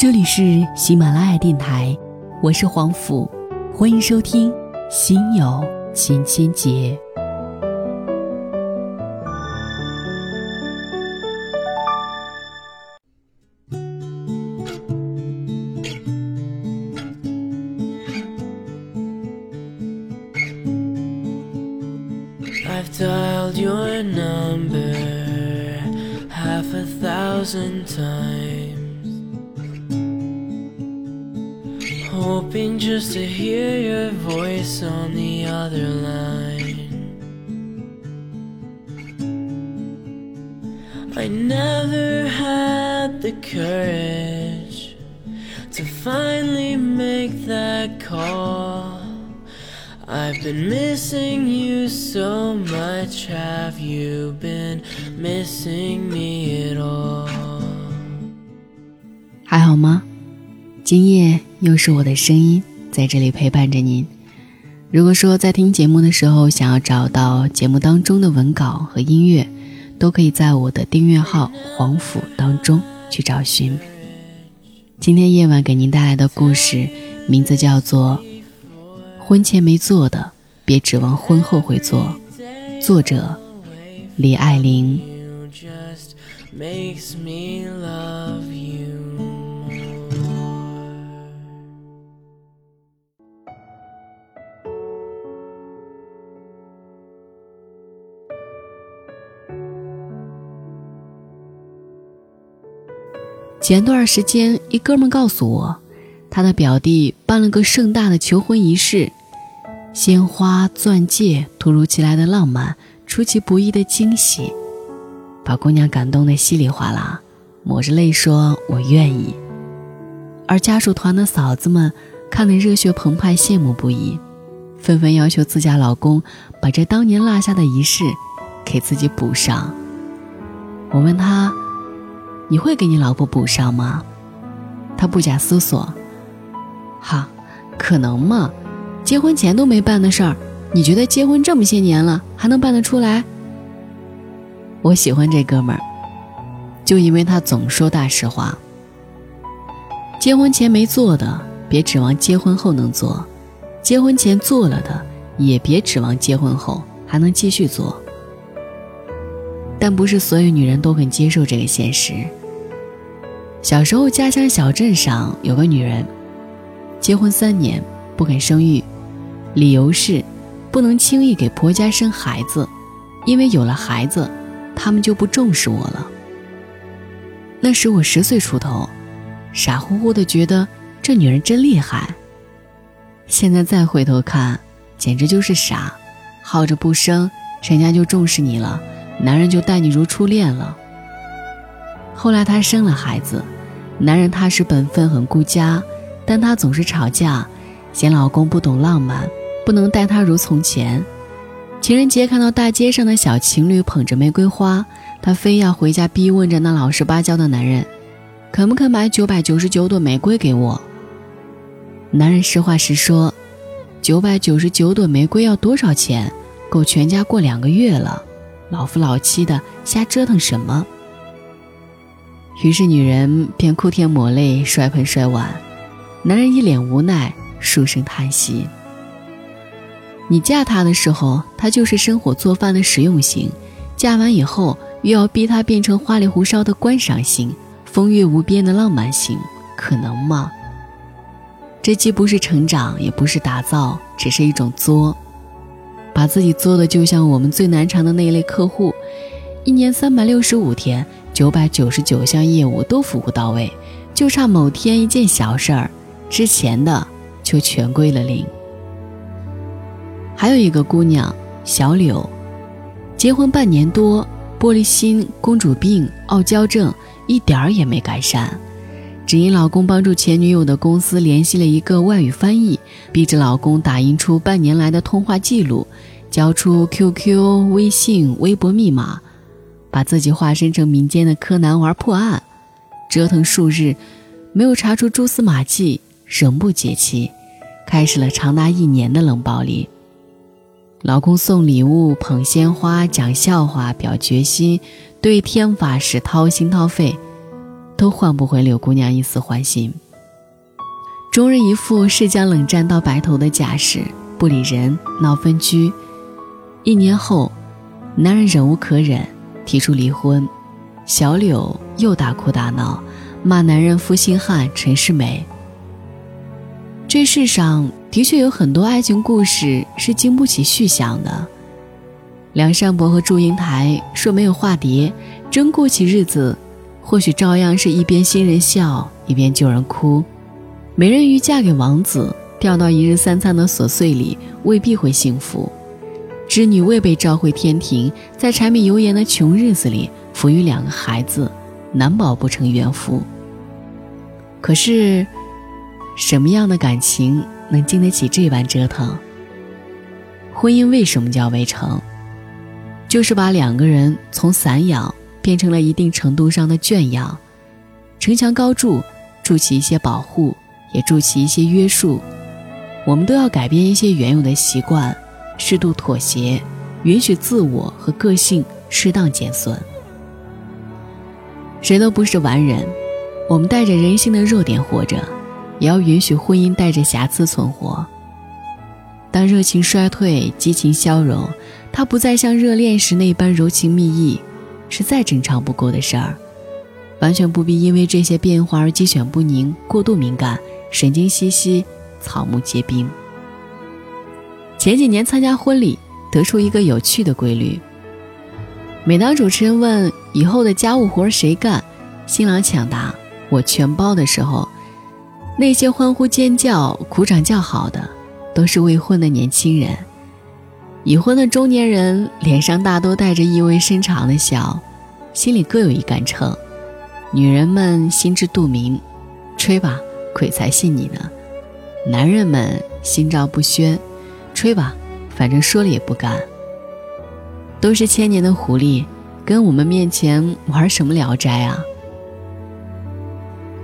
这里是喜马拉雅电台，我是黄甫，欢迎收听《心有千千结》。I've dialed your number half a thousand times, hoping just to hear your voice on the other line. I never had the courage to finally make that call. I've been missing you so much. Have you been missing me at all? 还好吗？今夜 又是我的声音在这里陪伴着您。如果说在听节目的时候想要找到节目当中的文稿和音乐，都可以在我的订阅号“黄甫”当中去找寻。今天夜晚给您带来的故事名字叫做。婚前没做的，别指望婚后会做。作者：李爱玲。前段时间，一哥们告诉我，他的表弟办了个盛大的求婚仪式。鲜花、钻戒，突如其来的浪漫，出其不意的惊喜，把姑娘感动得稀里哗啦，抹着泪说：“我愿意。”而家属团的嫂子们看得热血澎湃，羡慕不已，纷纷要求自家老公把这当年落下的仪式给自己补上。我问他：“你会给你老婆补上吗？”他不假思索：“哈，可能吗？”结婚前都没办的事儿，你觉得结婚这么些年了还能办得出来？我喜欢这哥们儿，就因为他总说大实话。结婚前没做的，别指望结婚后能做；结婚前做了的，也别指望结婚后还能继续做。但不是所有女人都肯接受这个现实。小时候，家乡小镇上有个女人，结婚三年不肯生育。理由是，不能轻易给婆家生孩子，因为有了孩子，他们就不重视我了。那时我十岁出头，傻乎乎的觉得这女人真厉害。现在再回头看，简直就是傻，耗着不生，人家就重视你了，男人就待你如初恋了。后来她生了孩子，男人踏实本分，很顾家，但她总是吵架，嫌老公不懂浪漫。不能待她如从前。情人节看到大街上的小情侣捧着玫瑰花，她非要回家逼问着那老实巴交的男人，肯不肯买九百九十九朵玫瑰给我？男人实话实说，九百九十九朵玫瑰要多少钱？够全家过两个月了，老夫老妻的瞎折腾什么？于是女人便哭天抹泪，摔盆摔碗，男人一脸无奈，数声叹息。你嫁他的时候，他就是生火做饭的实用型；嫁完以后，又要逼他变成花里胡哨的观赏型、风月无边的浪漫型，可能吗？这既不是成长，也不是打造，只是一种作，把自己作的就像我们最难缠的那一类客户，一年三百六十五天，九百九十九项业务都服务到位，就差某天一件小事儿，之前的就全归了零。还有一个姑娘小柳，结婚半年多，玻璃心、公主病、傲娇症一点儿也没改善，只因老公帮助前女友的公司联系了一个外语翻译，逼着老公打印出半年来的通话记录，交出 QQ、微信、微博密码，把自己化身成民间的柯南玩破案，折腾数日，没有查出蛛丝马迹，仍不解气，开始了长达一年的冷暴力。老公送礼物、捧鲜花、讲笑话、表决心，对天发誓掏心掏肺，都换不回柳姑娘一丝欢心。终日一副是将冷战到白头的架势，不理人，闹分居。一年后，男人忍无可忍，提出离婚。小柳又大哭大闹，骂男人负心汉，陈世美。这世上的确有很多爱情故事是经不起续想的。梁山伯和祝英台说没有化蝶，真过起日子，或许照样是一边新人笑，一边旧人哭。美人鱼嫁给王子，掉到一日三餐的琐碎里，未必会幸福。织女未被召回天庭，在柴米油盐的穷日子里，抚育两个孩子，难保不成怨妇。可是，什么样的感情能经得起这般折腾？婚姻为什么叫围城？就是把两个人从散养变成了一定程度上的圈养，城墙高筑，筑起一些保护，也筑起一些约束。我们都要改变一些原有的习惯，适度妥协，允许自我和个性适当减损。谁都不是完人，我们带着人性的弱点活着，也要允许婚姻带着瑕疵存活。当热情衰退，激情消融。他不再像热恋时那般柔情蜜意，是再正常不过的事儿，完全不必因为这些变化而鸡犬不宁、过度敏感、神经兮兮、草木皆兵。前几年参加婚礼，得出一个有趣的规律：每当主持人问以后的家务活谁干，新郎抢答“我全包”的时候，那些欢呼尖叫、鼓掌叫好的，都是未婚的年轻人。已婚的中年人脸上大多带着意味深长的笑，心里各有一杆秤。女人们心知肚明，吹吧，鬼才信你呢。男人们心照不宣，吹吧，反正说了也不干。都是千年的狐狸，跟我们面前玩什么聊斋啊？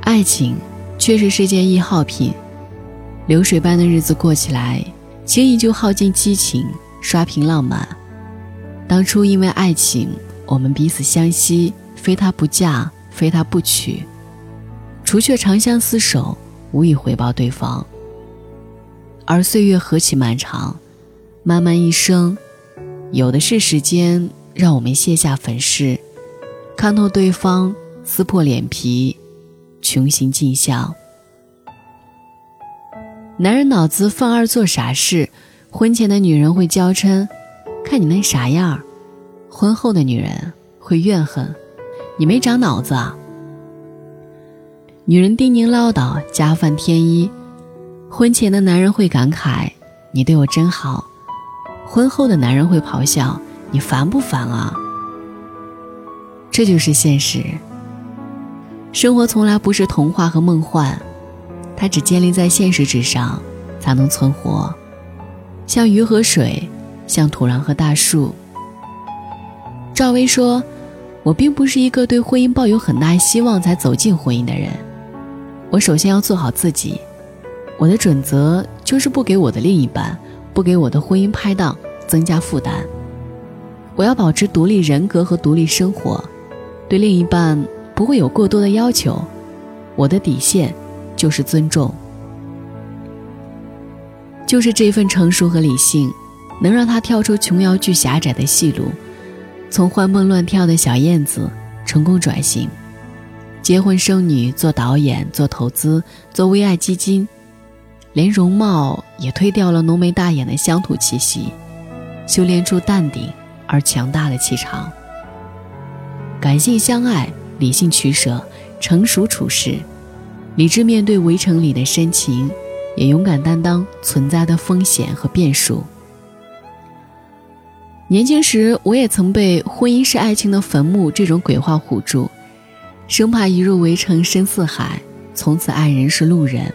爱情确实是件易耗品，流水般的日子过起来，轻易就耗尽激情。刷屏浪漫，当初因为爱情，我们彼此相惜，非他不嫁，非他不娶，除却长相厮守，无以回报对方。而岁月何其漫长，漫漫一生，有的是时间让我们卸下粉饰，看透对方，撕破脸皮，穷行尽相。男人脑子犯二做傻事。婚前的女人会娇嗔，看你那傻样；婚后的女人会怨恨，你没长脑子啊。女人叮咛唠叨，加饭添衣；婚前的男人会感慨，你对我真好；婚后的男人会咆哮，你烦不烦啊？这就是现实。生活从来不是童话和梦幻，它只建立在现实之上，才能存活。像鱼和水，像土壤和大树。赵薇说：“我并不是一个对婚姻抱有很大希望才走进婚姻的人。我首先要做好自己。我的准则就是不给我的另一半，不给我的婚姻拍档增加负担。我要保持独立人格和独立生活，对另一半不会有过多的要求。我的底线就是尊重。”就是这份成熟和理性，能让他跳出琼瑶剧狭窄的戏路，从欢蹦乱跳的小燕子成功转型，结婚生女，做导演，做投资，做微爱基金，连容貌也推掉了浓眉大眼的乡土气息，修炼出淡定而强大的气场。感性相爱，理性取舍，成熟处事，理智面对围城里的深情。也勇敢担当存在的风险和变数。年轻时，我也曾被“婚姻是爱情的坟墓”这种鬼话唬住，生怕一入围城深似海，从此爱人是路人。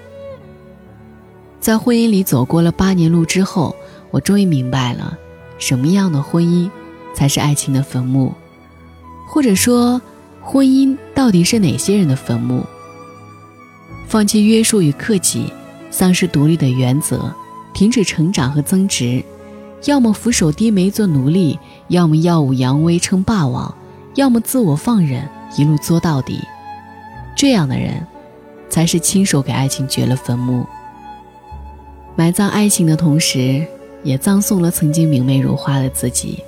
在婚姻里走过了八年路之后，我终于明白了，什么样的婚姻才是爱情的坟墓，或者说，婚姻到底是哪些人的坟墓？放弃约束与克己。丧失独立的原则，停止成长和增值，要么俯首低眉做奴隶，要么耀武扬威称霸王，要么自我放任一路作到底。这样的人，才是亲手给爱情掘了坟墓，埋葬爱情的同时，也葬送了曾经明媚如花的自己。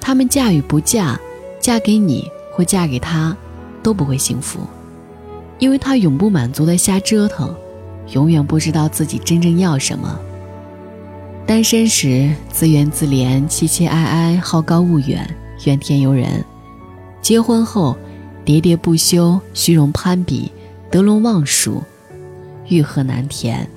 他们嫁与不嫁，嫁给你或嫁给他，都不会幸福，因为他永不满足的瞎折腾，永远不知道自己真正要什么。单身时自怨自怜、凄凄哀哀、好高骛远、怨天尤人；结婚后喋喋不休、虚荣攀比、得陇望蜀、欲壑难填。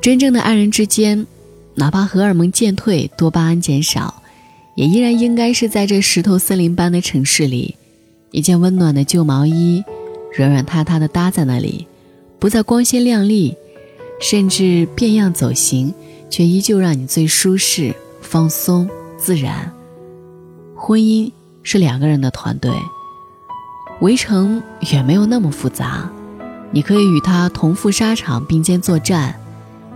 真正的爱人之间，哪怕荷尔蒙渐退、多巴胺减少，也依然应该是在这石头森林般的城市里，一件温暖的旧毛衣，软软塌塌的搭在那里，不再光鲜亮丽。甚至变样走形，却依旧让你最舒适、放松、自然。婚姻是两个人的团队，围城远没有那么复杂。你可以与他同赴沙场，并肩作战，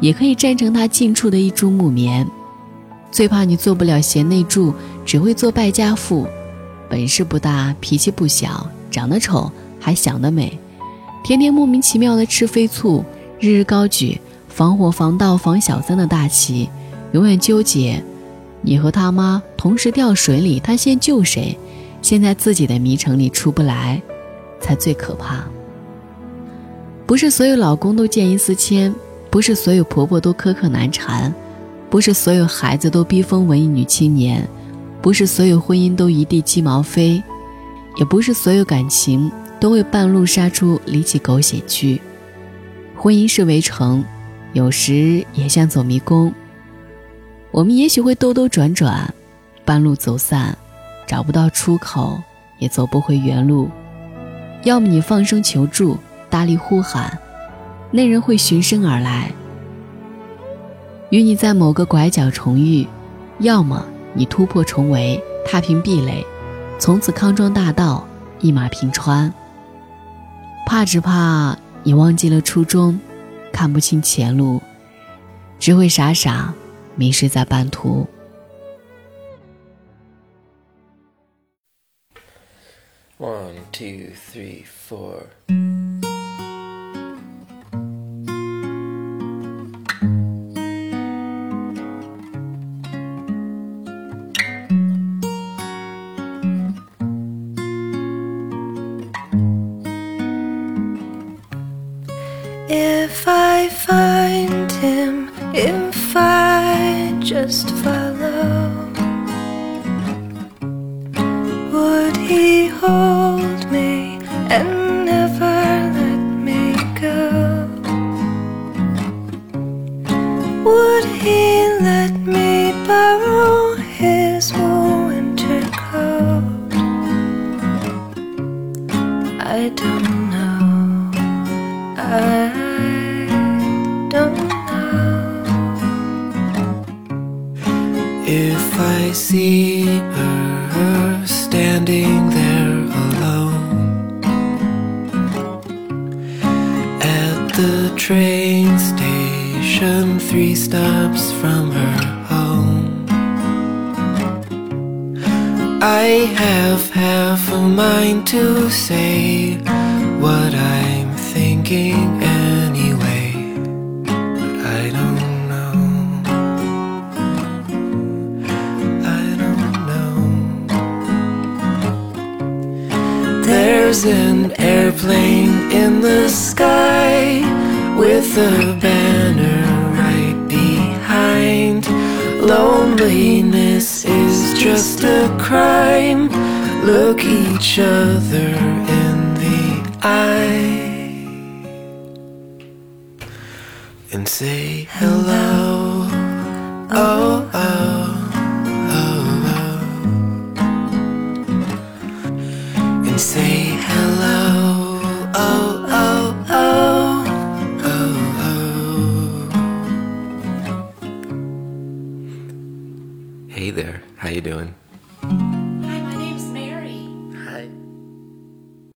也可以站成他近处的一株木棉。最怕你做不了贤内助，只会做败家妇，本事不大，脾气不小，长得丑还想得美，天天莫名其妙的吃飞醋。日日高举防火防盗防小三的大旗，永远纠结你和他妈同时掉水里，他先救谁？陷在自己的迷城里出不来，才最可怕。不是所有老公都见异思迁，不是所有婆婆都苛刻难缠，不是所有孩子都逼疯文艺女青年，不是所有婚姻都一地鸡毛飞，也不是所有感情都会半路杀出离奇狗血剧。婚姻是围城，有时也像走迷宫。我们也许会兜兜转转，半路走散，找不到出口，也走不回原路。要么你放声求助，大力呼喊，那人会循声而来，与你在某个拐角重遇；要么你突破重围，踏平壁垒，从此康庄大道一马平川。怕只怕。你忘记了初衷，看不清前路，只会傻傻迷失在半途。One, two, three, four. Would he hold me and never let me go? Would he let me borrow his winter coat? I don't know. I don't know. If I see her standing there alone. At the train station, three stops from her home, I have half a mind to say what I'm thinking An airplane in the sky with a banner right behind. Loneliness is just a crime. Look each other in the eye and say hello. Oh, oh.